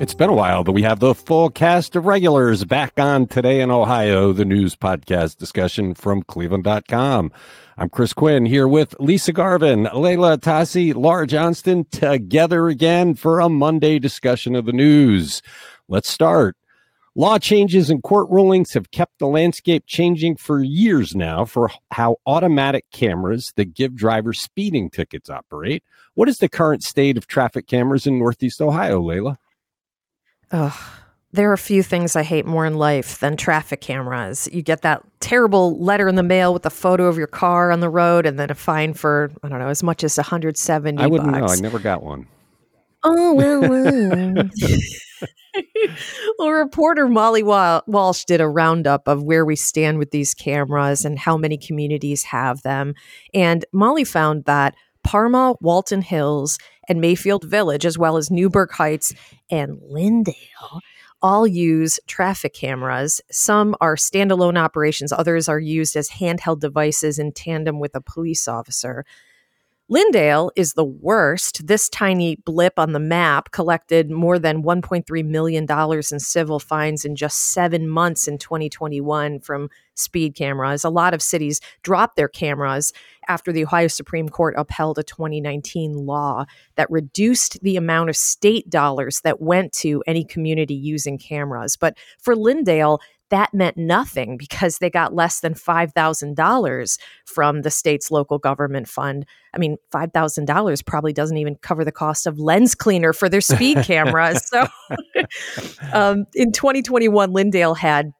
It's been a while, but we have the full cast of regulars back on Today in Ohio, the news podcast discussion from cleveland.com. I'm Chris Quinn here with Lisa Garvin, Leila Atassi, Laura Johnston together again for a Monday discussion of the news. Let's start. Law changes and court rulings have kept the landscape changing for years now for how automatic cameras that give drivers speeding tickets operate. What is the current state of traffic cameras in Northeast Ohio, Leila? Ugh. There are a few things I hate more in life than traffic cameras. You get that terrible letter in the mail with a photo of your car on the road and then a fine for, I don't know, as much as 170 I wouldn't bucks. know. I never got one. Oh, well, well. well, reporter Molly Walsh did a roundup of where we stand with these cameras and how many communities have them. And Molly found that Parma, Walton Hills, and Mayfield Village, as well as Newburgh Heights and Linndale, all use traffic cameras. Some are standalone operations, others are used as handheld devices in tandem with a police officer. Linndale is the worst. This tiny blip on the map collected more than $1.3 million in civil fines in just seven months in 2021 from speed cameras. A lot of cities dropped their cameras after the Ohio Supreme Court upheld a 2019 law that reduced the amount of state dollars that went to any community using cameras. But for Linndale, that meant nothing because they got less than $5,000 from the state's local government fund. I mean, $5,000 probably doesn't even cover the cost of lens cleaner for their speed cameras. so um, in 2021, Linndale had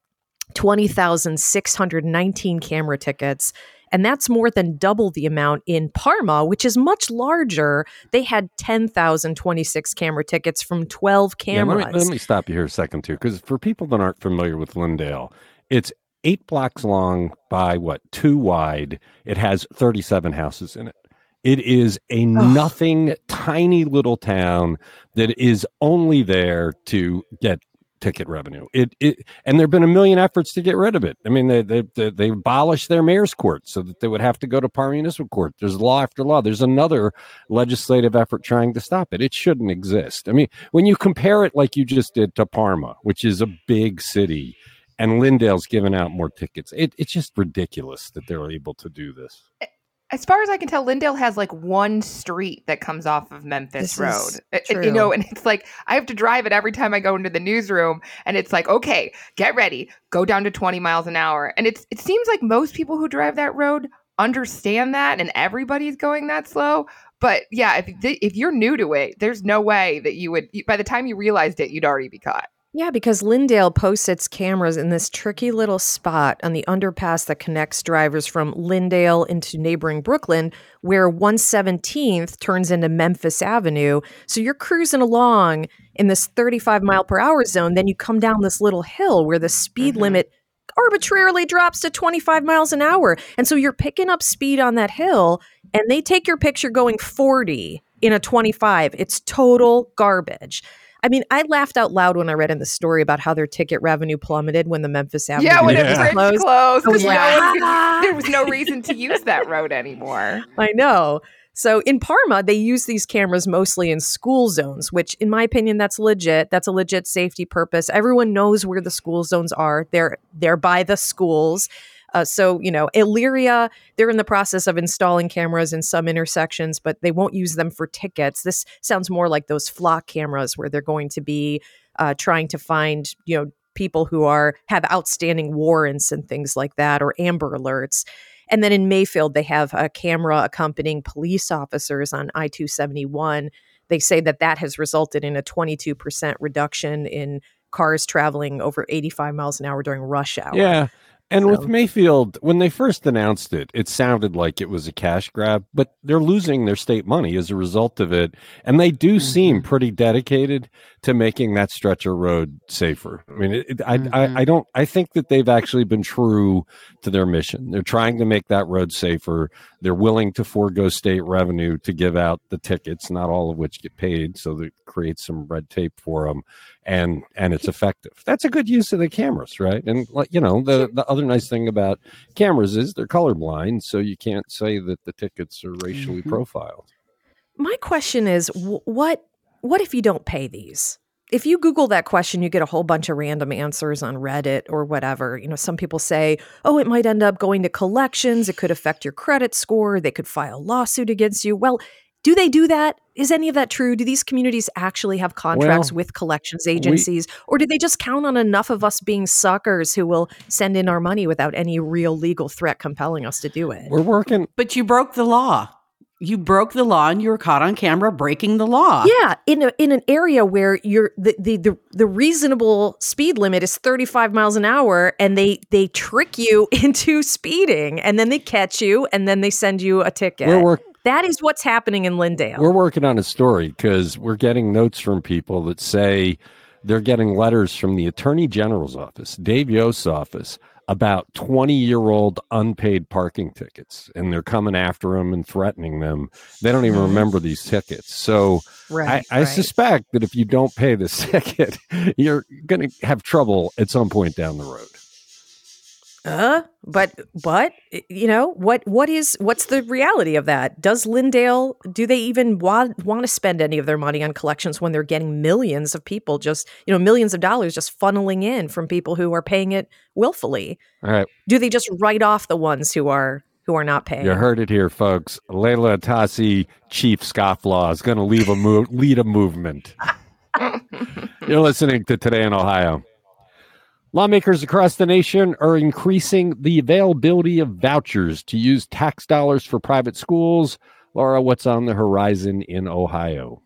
20,619 camera tickets. And that's more than double the amount in Parma, which is much larger. They had 10,026 camera tickets from 12 cameras. Yeah, let, me, let me stop you here a second, too, because for people that aren't familiar with Linndale, it's eight blocks long by what, two wide. It has 37 houses in it. It is a nothing, tiny little town that is only there to get ticket revenue. It, it and there've been a million efforts to get rid of it. I mean, they they they, they abolished their mayor's court so that they would have to go to par Municipal Court. There's law after law. There's another legislative effort trying to stop it. It shouldn't exist. I mean, when you compare it like you just did to Parma, which is a big city, and Linndale's given out more tickets, it, it's just ridiculous that they're able to do this eh, as far as I can tell, Linndale has like one street that comes off of Memphis This Road. It- you know, and it's like I have to drive it every time I go into the newsroom, and it's like, okay, get ready, go down to twenty miles an hour, and it's it seems like most people who drive that road understand that, and everybody's going that slow. But yeah, if if you're new to it, there's no way that you would. By the time you realized it, you'd already be caught. Yeah, because Linndale posts its cameras in this tricky little spot on the underpass that connects drivers from Linndale into neighboring Brooklyn, where 117th turns into Memphis Avenue. So you're cruising along in this 35 mile per hour zone. Then you come down this little hill where the speed Mhm. limit arbitrarily drops to 25 miles an hour. And so you're picking up speed on that hill, and they take your picture going 40 in a 25. It's total garbage. I mean, I laughed out loud when I read in the story about how their ticket revenue plummeted when the Memphis Avenue yeah, when Yeah. it bridge closed. Oh, no could- there was no reason to use that road anymore. I know. So in Parma, they use these cameras mostly in school zones, which, in my opinion, that's legit. That's a legit safety purpose. Everyone knows where the school zones are. They're they're by the schools. Uh, so you know, Elyria, they're in the process of installing cameras in some intersections, but they won't use them for tickets. This sounds more like those flock cameras, where they're going to be uh, trying to find you know people who are have outstanding warrants and things like that, or Amber Alerts. And then in Mayfield, they have a camera accompanying police officers on I 271. They say that that has resulted in a 22% reduction in cars traveling over 85 miles an hour during rush hour. Yeah. And with Mayfield, when they first announced it, it sounded like it was a cash grab, but they're losing their state money as a result of it. And they do seem pretty dedicated to making that stretch of road safer. I mean, it, it- I, Mhm. I, I don't, I think that they've actually been true to their mission. They're trying to make that road safer. They're willing to forego state revenue to give out the tickets, not all of which get paid. So that creates some red tape for them and and it's effective. That's a good use of the cameras, right? And like you know, the the other nice thing about cameras is they're colorblind, so you can't say that the tickets are racially Mhm. profiled. My question is what what if you don't pay these? If you Google that question, you get a whole bunch of random answers on Reddit or whatever. You know, some people say, oh, it might end up going to collections. It could affect your credit score. They could file a lawsuit against you. Well, do they do that? Is any of that true? Do these communities actually have contracts Well, with collections agencies? or do they just count on enough of us being suckers who will send in our money without any real legal threat compelling us to do it? We're working. But you broke the law. You broke the law and you were caught on camera breaking the law. Yeah, in a, in an area where you're the, the the the reasonable speed limit is 35 miles an hour and they they trick you into speeding and then they catch you and then they send you a ticket. We're work, that is what's happening in Linndale. We're working on a story because we're getting notes from people that say they're getting letters from the Attorney General's office, Dave Yost's office, about 20 year old unpaid parking tickets. And they're coming after them and threatening them. They don't even remember these tickets. So right, I, I right. suspect that if you don't pay this ticket, you're going to have trouble at some point down the road. Uh, but but you know what what is what's the reality of that? Does Linndale do they even want want to spend any of their money on collections when they're getting millions of people just you know millions of dollars just funneling in from people who are paying it willfully? All right. Do they just write off the ones who are who are not paying? You heard it here, folks. Leila Atassi, Chief Scofflaw, is going to leave a move, lead a movement. You're listening to Today in Ohio. Lawmakers across the nation are increasing the availability of vouchers to use tax dollars for private schools. Laura, what's on the horizon in Ohio?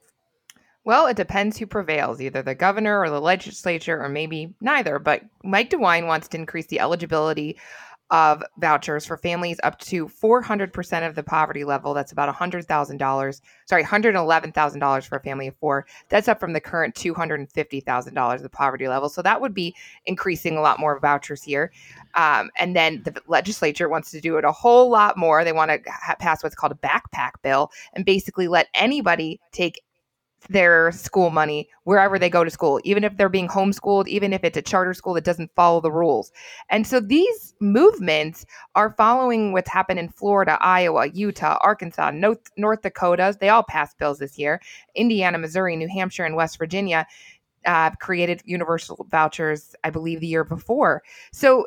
Well, it depends who prevails, either the governor or the legislature, or maybe neither. But Mike DeWine wants to increase the eligibility of vouchers for families up to 400% of the poverty level. That's about $100,000. Sorry, $111,000 for a family of four. That's up from the current $250,000 the poverty level. So that would be increasing a lot more vouchers here. Um, and then the legislature wants to do it a whole lot more. They want to ha- pass what's called a backpack bill and basically let anybody take their school money wherever they go to school, even if they're being homeschooled, even if it's a charter school that doesn't follow the rules. And so these movements are following what's happened in Florida, Iowa, Utah, Arkansas, North, North Dakota. They all passed bills this year. Indiana, Missouri, New Hampshire, and West Virginia uh, created universal vouchers, I believe, the year before. So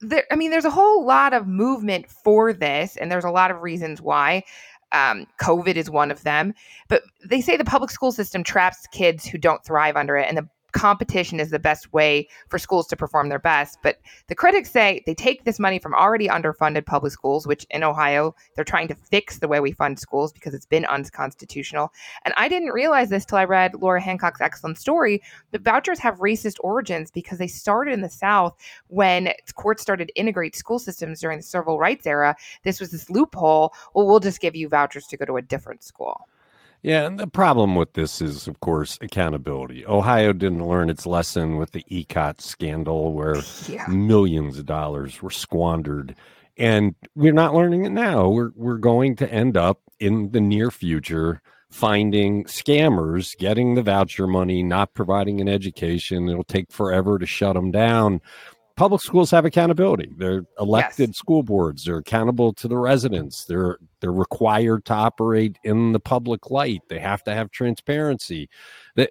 there, I mean, there's a whole lot of movement for this, and there's a lot of reasons why. Um, COVID is one of them. But they say the public school system traps kids who don't thrive under it, and the competition is the best way for schools to perform their best. But the critics say they take this money from already underfunded public schools, which in Ohio, they're trying to fix the way we fund schools because it's been unconstitutional. And I didn't realize this till I read Laura Hancock's excellent story. The vouchers have racist origins because they started in the South when courts started to integrate school systems during the civil rights era. This was this loophole. Well, we'll just give you vouchers to go to a different school. Yeah, and the problem with this is, of course, accountability. Ohio didn't learn its lesson with the ECOT scandal, where Yeah. millions of dollars were squandered, and we're not learning it now. We're we're going to end up in the near future finding scammers getting the voucher money, not providing an education. It'll take forever to shut them down. Public schools have accountability. They're elected school boards. They're accountable to the residents. They're they're required to operate in the public light. They have to have transparency.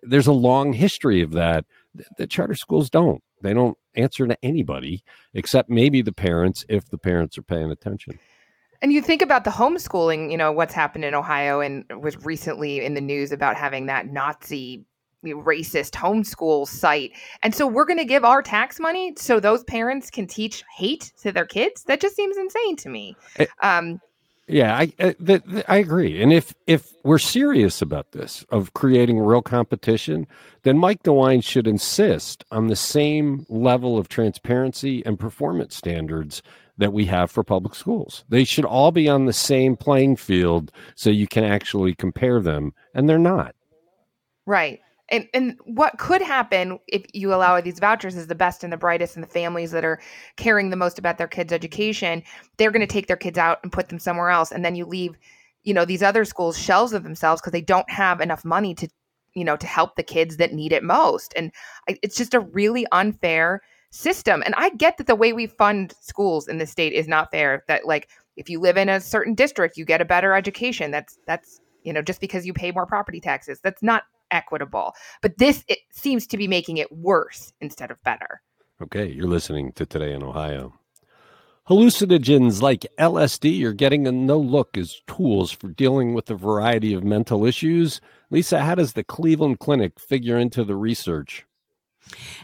There's a long history of that. The, the charter schools don't. They don't answer to anybody except maybe the parents if the parents are paying attention. And you think about the homeschooling, you know, what's happened in Ohio and was recently in the news about having that Nazi racist homeschool site. And so we're going to give our tax money so those parents can teach hate to their kids. That just seems insane to me. It- um, Yeah, I I, th- th- I agree. And if if we're serious about this of creating real competition, then Mike DeWine should insist on the same level of transparency and performance standards that we have for public schools. They should all be on the same playing field so you can actually compare them, and they're not. Right. And and what could happen if you allow these vouchers is the best and the brightest and the families that are caring the most about their kids' education, they're going to take their kids out and put them somewhere else and then you leave, you know, these other schools shelves of themselves because they don't have enough money to, you know, to help the kids that need it most. And it's just a really unfair system. And I get that the way we fund schools in the state is not fair that like if you live in a certain district, you get a better education. That's that's you know, just because you pay more property taxes. That's not equitable. But this it seems to be making it worse instead of better. Okay, you're listening to Today in Ohio. Hallucinogens like LSD are getting a no look as tools for dealing with a variety of mental issues. Lisa, how does the Cleveland Clinic figure into the research?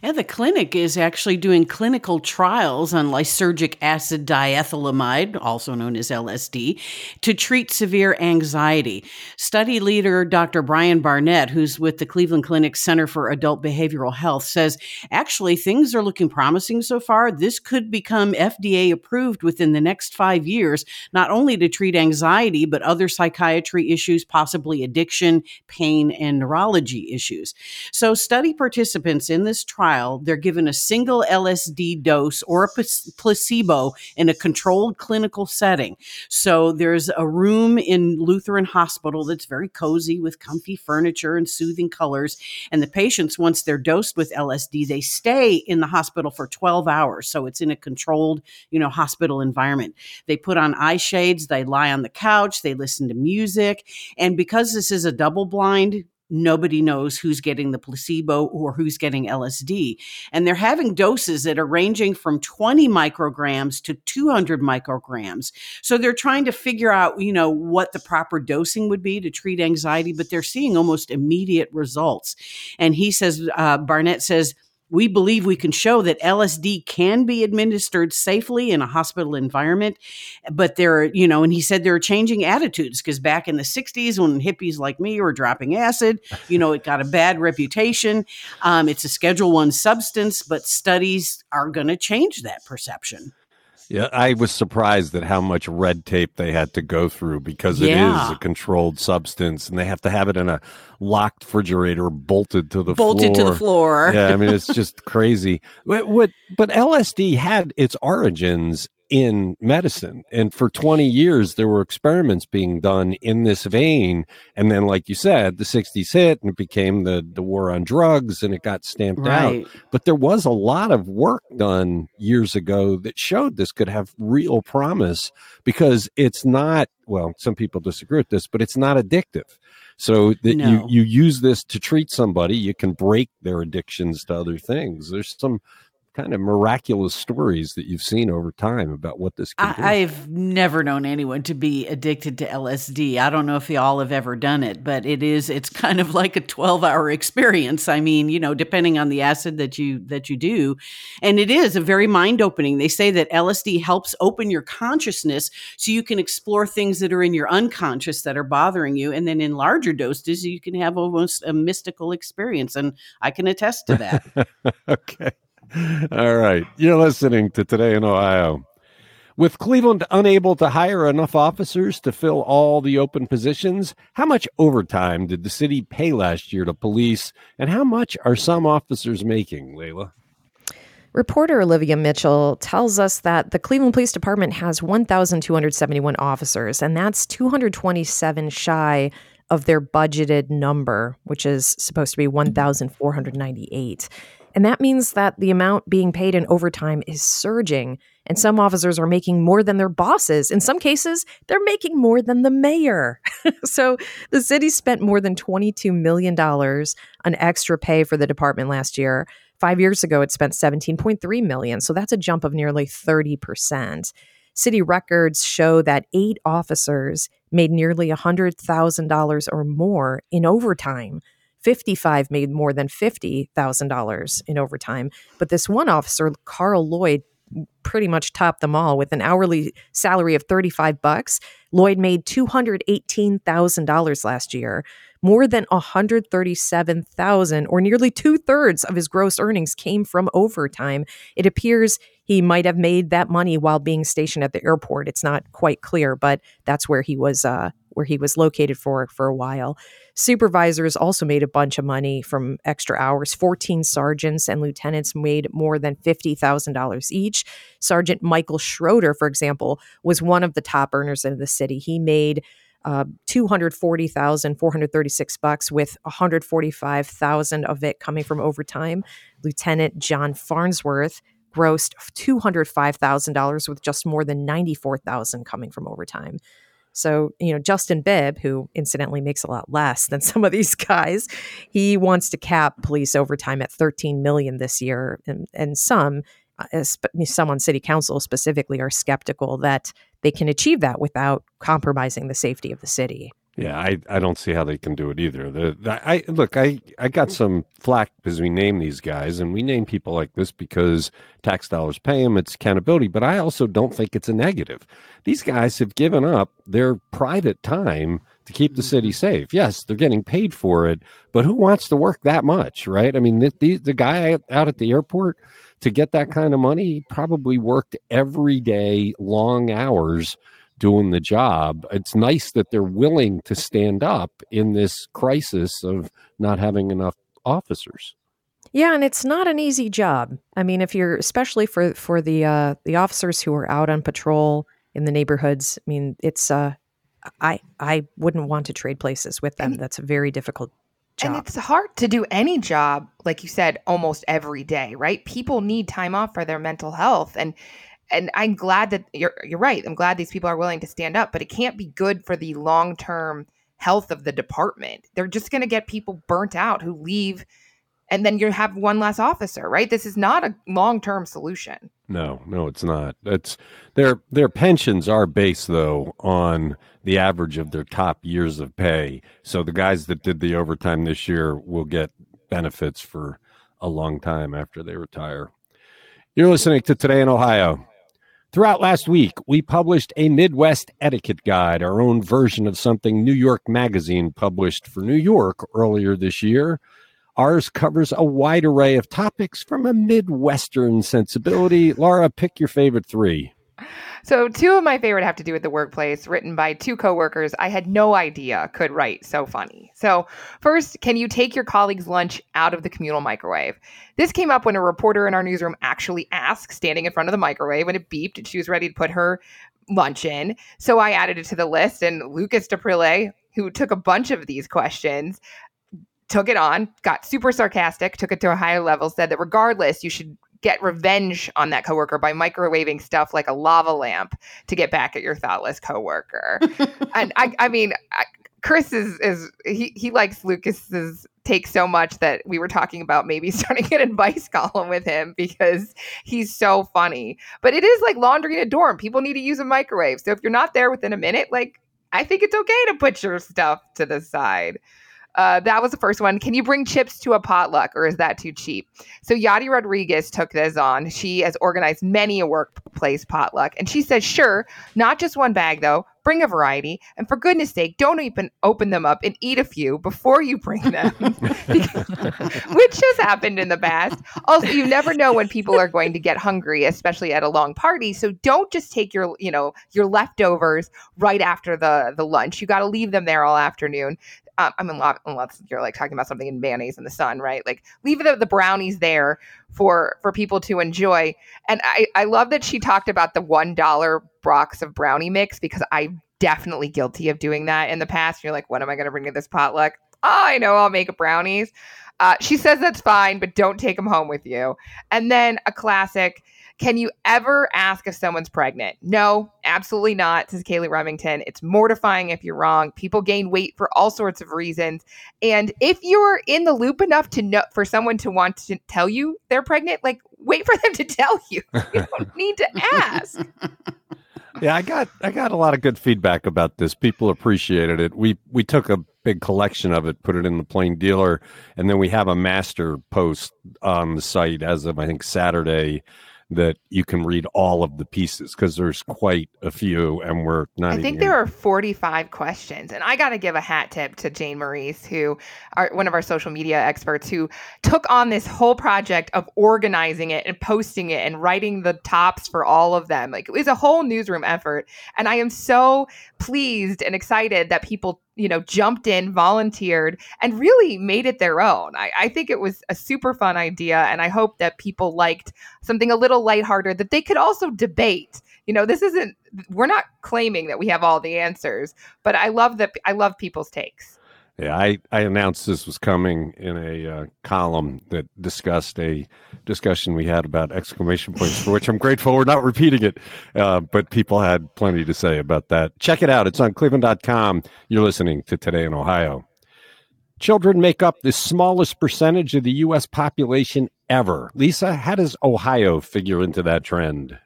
And the clinic is actually doing clinical trials on lysergic acid diethylamide, also known as LSD, to treat severe anxiety. Study leader Dr. Brian Barnett, who's with the Cleveland Clinic Center for Adult Behavioral Health, says actually things are looking promising so far. This could become FDA approved within the next five years, not only to treat anxiety, but other psychiatry issues, possibly addiction, pain, and neurology issues. So, study participants in this trial, they're given a single LSD dose or a placebo in a controlled clinical setting. So there's a room in Lutheran Hospital that's very cozy with comfy furniture and soothing colors. And the patients, once they're dosed with LSD, they stay in the hospital for 12 hours. So it's in a controlled, you know, hospital environment. They put on eye shades, they lie on the couch, they listen to music. And because this is a double blind nobody knows who's getting the placebo or who's getting LSD. And they're having doses that are ranging from 20 micrograms to 200 micrograms. So they're trying to figure out, you know, what the proper dosing would be to treat anxiety, but they're seeing almost immediate results. And he says, uh, Barnett says, we believe we can show that LSD can be administered safely in a hospital environment, but there are, you know, and he said there are changing attitudes because back in the 60s when hippies like me were dropping acid, you know, it got a bad reputation. Um, it's a Schedule One substance, but studies are going to change that perception. Yeah, I was surprised at how much red tape they had to go through because it Yeah. is a controlled substance and they have to have it in a locked refrigerator bolted to the Bolted floor. to the floor. yeah, I mean it's just crazy. What, what but LSD had its origins in medicine. And for 20 years there were experiments being done in this vein. And then like you said the 60s hit and it became the the war on drugs and it got stamped out. But there was a lot of work done years ago that showed this could have real promise because it's not well some people disagree with this but it's not addictive. So that No. you you use this to treat somebody. You can break their addictions to other things. There's some kind of miraculous stories that you've seen over time about what this. I, I've never known anyone to be addicted to LSD. I don't know if y'all have ever done it, but it is it's kind of like a 12-hour experience. I mean, you know, depending on the acid that you that you do. And it is a very mind-opening. They say that LSD helps open your consciousness so you can explore things that are in your unconscious that are bothering you. And then in larger doses, you can have almost a mystical experience. And I can attest to that. okay. All right. You're listening to Today in Ohio. With Cleveland unable to hire enough officers to fill all the open positions, how much overtime did the city pay last year to police, and how much are some officers making, Leila? Reporter Olivia Mitchell tells us that the Cleveland Police Department has 1,271 officers, and that's 227 shy of their budgeted number, which is supposed to be 1,498. And that means that the amount being paid in overtime is surging, and some officers are making more than their bosses. In some cases, they're making more than the mayor. so the city spent more than $22 million on extra pay for the department last year. Five years ago, it spent 17.3 million. So that's a jump of nearly 30%. City records show that eight officers made nearly $100,000 or more in overtime. 55 made more than $50,000 in overtime. But this one officer, Carl Lloyd, pretty much topped them all with an hourly salary of 35 bucks. Lloyd made $218,000 last year, more than 137,000 or nearly two thirds of his gross earnings came from overtime. It appears he might have made that money while being stationed at the airport. It's not quite clear, but that's where he was uh, where he was located for for a while. Supervisors also made a bunch of money from extra hours. 14 sergeants and lieutenants made more than $50,000 each. Sergeant Michael Schroeder, for example, was one of the top earners in the city. He made uh, 240,436 bucks with 145,000 of it coming from overtime. Lieutenant John Farnsworth grossed $205,000 with just more than 94,000 coming from overtime. So, you know, Justin Bibb, who incidentally makes a lot less than some of these guys, he wants to cap police overtime at 13 million this year. And, and some, uh, some on city council specifically, are skeptical that they can achieve that without compromising the safety of the city. Yeah, I, I don't see how they can do it either. The, the, I look, I, I got some flack because we name these guys, and we name people like this because tax dollars pay them. It's accountability, but I also don't think it's a negative. These guys have given up their private time to keep the city mm-hmm. safe. Yes, they're getting paid for it, but who wants to work that much, right? I mean, the, the, the guy out at the airport to get that kind of money probably worked every day, long hours doing the job. It's nice that they're willing to stand up in this crisis of not having enough officers. Yeah, and it's not an easy job. I mean, if you're especially for for the uh, the officers who are out on patrol in the neighborhoods. I mean, it's uh, I I wouldn't want to trade places with them. And, That's a very difficult job. And it's hard to do any job, like you said, almost every day, right? People need time off for their mental health, and and I'm glad that you're you're right. I'm glad these people are willing to stand up, but it can't be good for the long term health of the department. They're just going to get people burnt out who leave, and then you have one less officer. Right? This is not a long term solution. No, no, it's not. It's their their pensions are based though on the average of their top years of pay. So the guys that did the overtime this year will get benefits for a long time after they retire. You're listening to Today in Ohio. Throughout last week, we published a Midwest etiquette guide, our own version of something New York Magazine published for New York earlier this year. Ours covers a wide array of topics from a Midwestern sensibility. Laura, pick your favorite three. So, two of my favorite have to do with the workplace, written by two coworkers I had no idea could write so funny. So, first, can you take your colleague's lunch out of the communal microwave? This came up when a reporter in our newsroom actually asked, standing in front of the microwave, when it beeped and she was ready to put her lunch in. So, I added it to the list, and Lucas Daprile, who took a bunch of these questions, took it on, got super sarcastic, took it to a higher level, said that regardless, you should get revenge on that coworker by microwaving stuff like a lava lamp to get back at your thoughtless coworker. and I, I mean, I, Chris is is he he likes Lucas's take so much that we were talking about maybe starting an advice column with him because he's so funny. But it is like laundry in a dorm. People need to use a microwave. So if you're not there within a minute, like I think it's okay to put your stuff to the side. Uh, that was the first one. Can you bring chips to a potluck or is that too cheap? So Yadi Rodriguez took this on. She has organized many a workplace potluck. And she says, sure, not just one bag though, bring a variety. And for goodness sake, don't even open them up and eat a few before you bring them, which has happened in the past. Also, you never know when people are going to get hungry, especially at a long party. So don't just take your, you know, your leftovers right after the the lunch. You got to leave them there all afternoon. Um, I mean, unless you're like talking about something in mayonnaise in the sun, right? Like leave the, the brownies there for for people to enjoy. And I I love that she talked about the one dollar box of brownie mix because I'm definitely guilty of doing that in the past. You're like, what am I going to bring to this potluck? Oh, I know I'll make brownies. Uh, she says that's fine, but don't take them home with you. And then a classic can you ever ask if someone's pregnant? No, absolutely not, says Kaylee Remington. It's mortifying if you're wrong. People gain weight for all sorts of reasons. And if you're in the loop enough to know for someone to want to tell you they're pregnant, like wait for them to tell you. You don't need to ask. yeah, I got I got a lot of good feedback about this. People appreciated it. We we took a big collection of it, put it in the plain dealer, and then we have a master post on the site as of I think Saturday that you can read all of the pieces because there's quite a few, and we're not. I think there are 45 questions, and I got to give a hat tip to Jane Morice, who are one of our social media experts, who took on this whole project of organizing it and posting it and writing the tops for all of them. Like it was a whole newsroom effort, and I am so pleased and excited that people you know, jumped in, volunteered, and really made it their own. I, I, think it was a super fun idea. And I hope that people liked something a little lighthearted that they could also debate. You know, this isn't, we're not claiming that we have all the answers, but I love that, I love people's takes. Yeah, I, I announced this was coming in a uh, column that discussed a discussion we had about exclamation points, for which I'm grateful we're not repeating it. Uh, but people had plenty to say about that. Check it out. It's on cleveland.com. You're listening to Today in Ohio. Children make up the smallest percentage of the U.S. population ever. Lisa, how does Ohio figure into that trend?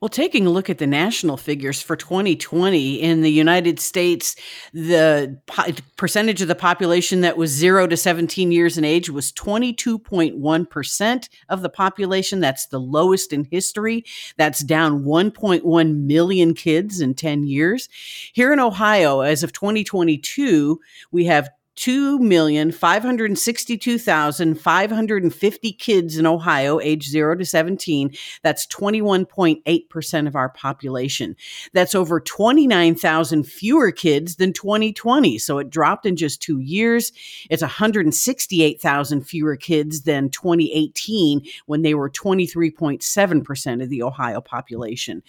Well, taking a look at the national figures for 2020 in the United States, the po- percentage of the population that was 0 to 17 years in age was 22.1% of the population. That's the lowest in history. That's down 1.1 million kids in 10 years. Here in Ohio, as of 2022, we have 2,562,550 kids in Ohio, age 0 to 17. That's 21.8% of our population. That's over 29,000 fewer kids than 2020. So it dropped in just two years. It's 168,000 fewer kids than 2018 when they were 23.7% of the Ohio population.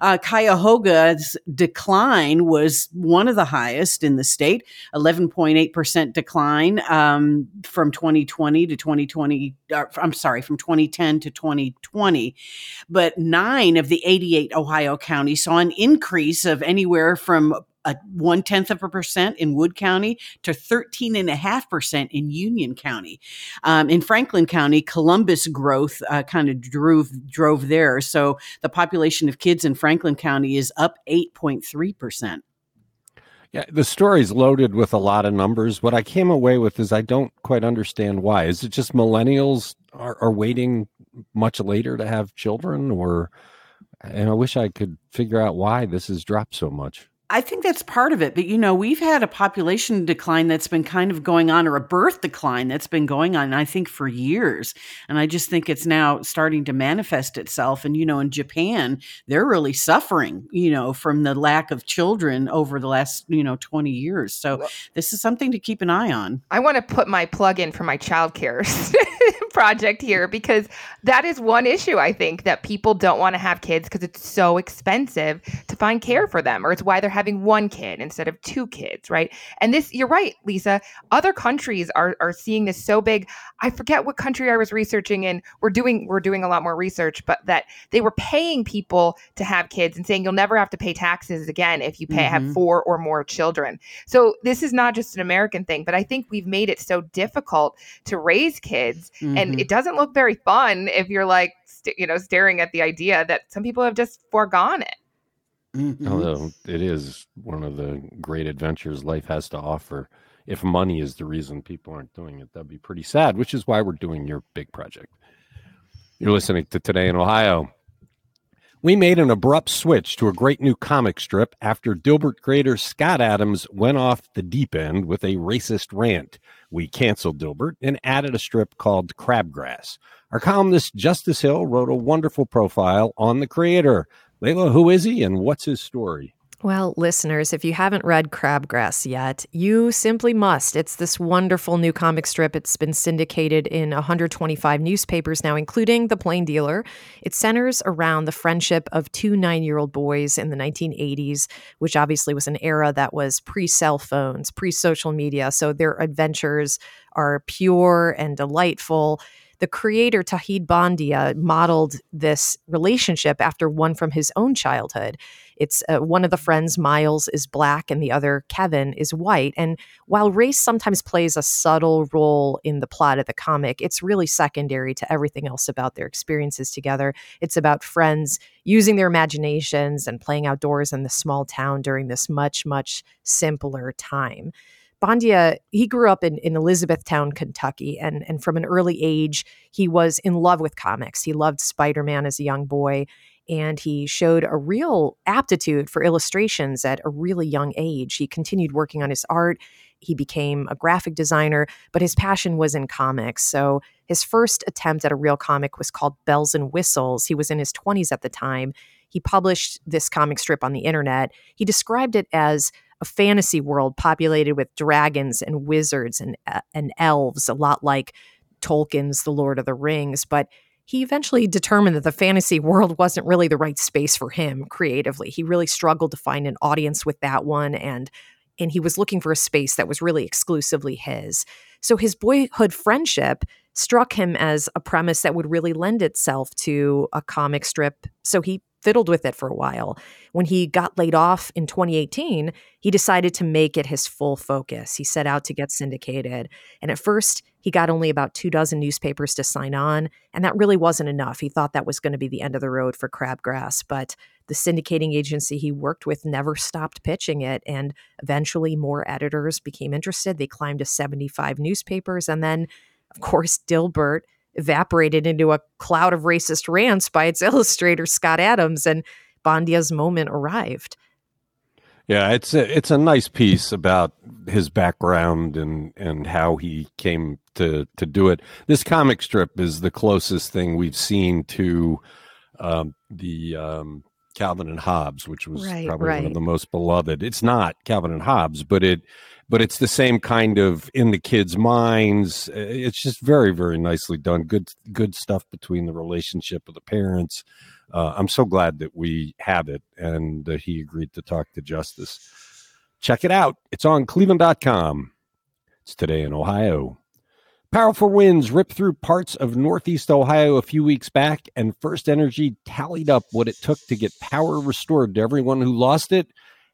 Uh, Cuyahoga's decline was one of the highest in the state, 11.8% percent decline um, from 2020 to 2020. Uh, I'm sorry, from 2010 to 2020. But nine of the 88 Ohio counties saw an increase of anywhere from a one tenth of a percent in Wood County to 13 and a half percent in Union County. Um, in Franklin County, Columbus growth uh, kind of drove drove there. So the population of kids in Franklin County is up 8.3 percent. Yeah, the story's loaded with a lot of numbers. What I came away with is I don't quite understand why. Is it just millennials are, are waiting much later to have children, or and I wish I could figure out why this has dropped so much. I think that's part of it. But, you know, we've had a population decline that's been kind of going on, or a birth decline that's been going on, I think, for years. And I just think it's now starting to manifest itself. And, you know, in Japan, they're really suffering, you know, from the lack of children over the last, you know, 20 years. So this is something to keep an eye on. I want to put my plug in for my childcare project here because that is one issue, I think, that people don't want to have kids because it's so expensive to find care for them, or it's why they're having one kid instead of two kids, right? And this, you're right, Lisa. Other countries are are seeing this so big. I forget what country I was researching in. We're doing we're doing a lot more research, but that they were paying people to have kids and saying you'll never have to pay taxes again if you pay mm-hmm. have four or more children. So this is not just an American thing, but I think we've made it so difficult to raise kids, mm-hmm. And it doesn't look very fun if you're like st- you know staring at the idea that some people have just foregone it. Mm-hmm. Although it is one of the great adventures life has to offer. If money is the reason people aren't doing it, that'd be pretty sad, which is why we're doing your big project. You're listening to Today in Ohio. We made an abrupt switch to a great new comic strip after Dilbert creator Scott Adams went off the deep end with a racist rant. We canceled Dilbert and added a strip called Crabgrass. Our columnist Justice Hill wrote a wonderful profile on the creator. Leila, who is he and what's his story? Well, listeners, if you haven't read Crabgrass yet, you simply must. It's this wonderful new comic strip. It's been syndicated in 125 newspapers now, including The Plain Dealer. It centers around the friendship of two nine year old boys in the 1980s, which obviously was an era that was pre cell phones, pre social media. So their adventures are pure and delightful the creator Tauhid Bondia modeled this relationship after one from his own childhood. It's uh, one of the friends, Miles, is black and the other, Kevin, is white. And while race sometimes plays a subtle role in the plot of the comic, it's really secondary to everything else about their experiences together. It's about friends using their imaginations and playing outdoors in the small town during this much, much simpler time. Bondia, he grew up in, in Elizabethtown, Kentucky, and, and from an early age, he was in love with comics. He loved Spider Man as a young boy, and he showed a real aptitude for illustrations at a really young age. He continued working on his art. He became a graphic designer, but his passion was in comics. So his first attempt at a real comic was called Bells and Whistles. He was in his 20s at the time. He published this comic strip on the internet. He described it as a fantasy world populated with dragons and wizards and, uh, and elves, a lot like Tolkien's The Lord of the Rings. But he eventually determined that the fantasy world wasn't really the right space for him creatively. He really struggled to find an audience with that one and and he was looking for a space that was really exclusively his. So his boyhood friendship struck him as a premise that would really lend itself to a comic strip. So he fiddled with it for a while. When he got laid off in 2018, he decided to make it his full focus. He set out to get syndicated. And at first, he got only about two dozen newspapers to sign on, and that really wasn't enough. He thought that was going to be the end of the road for Crabgrass, but the syndicating agency he worked with never stopped pitching it, and eventually more editors became interested. They climbed to 75 newspapers, and then, of course, Dilbert evaporated into a cloud of racist rants by its illustrator Scott Adams, and Bondia's moment arrived. Yeah, it's a, it's a nice piece about his background and and how he came to to do it. This comic strip is the closest thing we've seen to um, the um, Calvin and Hobbes, which was right, probably right. one of the most beloved. It's not Calvin and Hobbes, but it but it's the same kind of in the kids' minds. It's just very, very nicely done. Good, good stuff between the relationship of the parents. Uh, I'm so glad that we have it and that he agreed to talk to Justice. Check it out. It's on cleveland.com. It's today in Ohio. Powerful winds ripped through parts of Northeast Ohio a few weeks back, and First Energy tallied up what it took to get power restored to everyone who lost it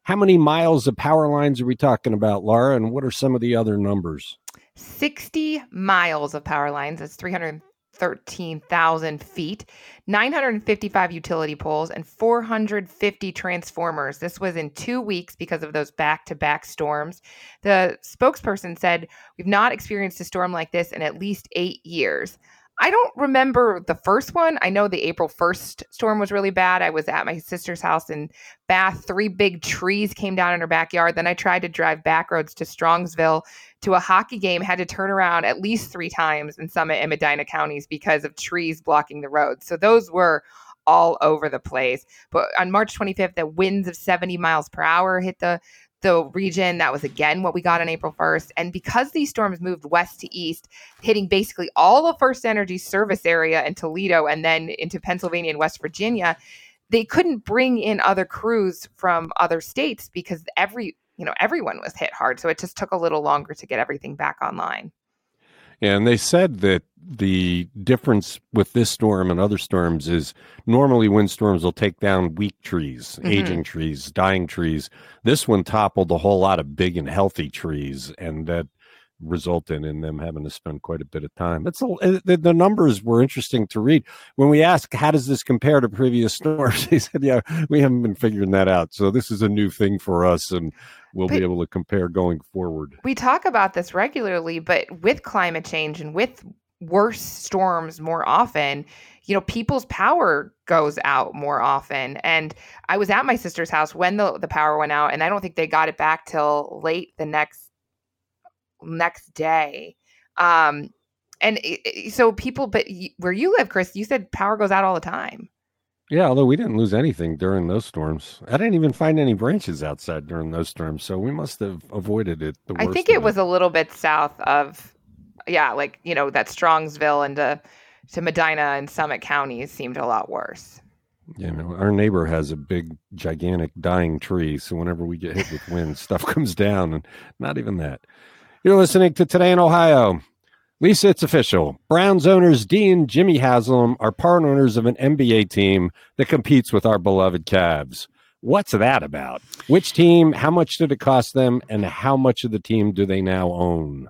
how many miles of power lines are we talking about, Laura? And what are some of the other numbers? 60 miles of power lines. That's 313,000 feet, 955 utility poles, and 450 transformers. This was in two weeks because of those back to back storms. The spokesperson said, We've not experienced a storm like this in at least eight years. I don't remember the first one. I know the April 1st storm was really bad. I was at my sister's house in Bath. Three big trees came down in her backyard. Then I tried to drive back roads to Strongsville to a hockey game, had to turn around at least three times in Summit and Medina counties because of trees blocking the road. So those were all over the place. But on March 25th, the winds of 70 miles per hour hit the the region. That was again what we got on April 1st. And because these storms moved west to east, hitting basically all of First Energy service area in Toledo and then into Pennsylvania and West Virginia, they couldn't bring in other crews from other states because every you know everyone was hit hard so it just took a little longer to get everything back online and they said that the difference with this storm and other storms is normally windstorms will take down weak trees, mm-hmm. aging trees, dying trees. This one toppled a whole lot of big and healthy trees, and that resulted in them having to spend quite a bit of time. It's a, uh, the, the numbers were interesting to read. When we asked, how does this compare to previous storms? He said, yeah, we haven't been figuring that out. So this is a new thing for us. And we'll but be able to compare going forward. We talk about this regularly, but with climate change and with worse storms more often, you know, people's power goes out more often. And I was at my sister's house when the, the power went out, and I don't think they got it back till late the next next day. Um, and it, so people, but where you live, Chris, you said power goes out all the time. Yeah, although we didn't lose anything during those storms. I didn't even find any branches outside during those storms, so we must have avoided it. I think it was a little bit south of, yeah, like you know that Strongsville and to, to Medina and Summit counties seemed a lot worse. You know, our neighbor has a big, gigantic dying tree, so whenever we get hit with wind, stuff comes down, and not even that. You're listening to Today in Ohio. Lisa, it's official. Browns owners Dee and Jimmy Haslam are part owners of an NBA team that competes with our beloved Cavs. What's that about? Which team? How much did it cost them? And how much of the team do they now own?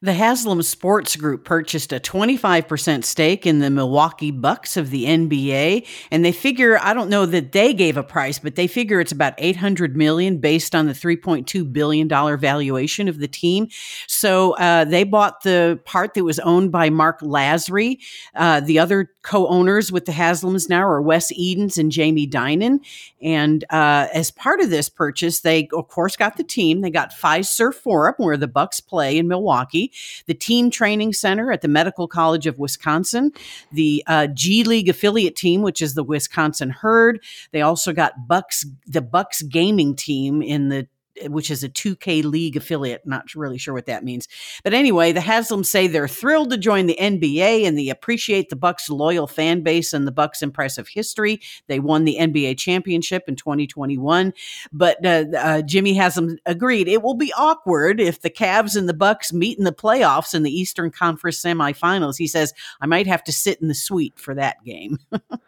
The Haslam Sports Group purchased a 25% stake in the Milwaukee Bucks of the NBA, and they figure I don't know that they gave a price, but they figure it's about 800 million based on the 3.2 billion dollar valuation of the team. So uh, they bought the part that was owned by Mark Lasry. Uh, the other co-owners with the Haslams now are Wes Edens and Jamie Dinan, and uh, as part of this purchase, they of course got the team. They got Fiserv Forum, where the Bucks play in Milwaukee the Team Training Center at the Medical College of Wisconsin, the uh, G League affiliate team, which is the Wisconsin Herd. They also got Bucks, the Bucks gaming team in the which is a 2K League affiliate. Not really sure what that means. But anyway, the Haslams say they're thrilled to join the NBA and they appreciate the Bucks' loyal fan base and the Bucks' impressive history. They won the NBA championship in 2021. But uh, uh, Jimmy Haslam agreed it will be awkward if the Cavs and the Bucks meet in the playoffs in the Eastern Conference semifinals. He says, I might have to sit in the suite for that game.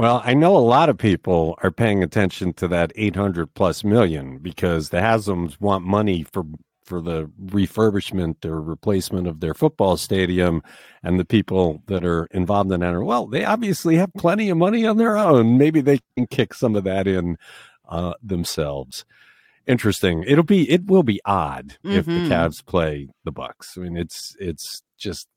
Well, I know a lot of people are paying attention to that 800 plus million because the Haslams want money for for the refurbishment or replacement of their football stadium and the people that are involved in that are well they obviously have plenty of money on their own maybe they can kick some of that in uh, themselves interesting it'll be it will be odd mm-hmm. if the mm-hmm. Cavs play the Bucks i mean it's it's just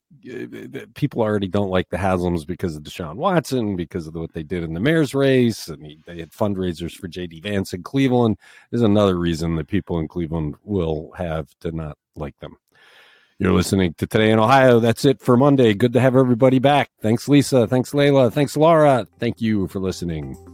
people already don't like the Haslams because of Deshaun Watson, because of what they did in the mayor's race, and he, they had fundraisers for J.D. Vance in Cleveland. There's another reason that people in Cleveland will have to not like them. You're listening to Today in Ohio. That's it for Monday. Good to have everybody back. Thanks, Lisa. Thanks, Leila. Thanks, Laura. Thank you for listening.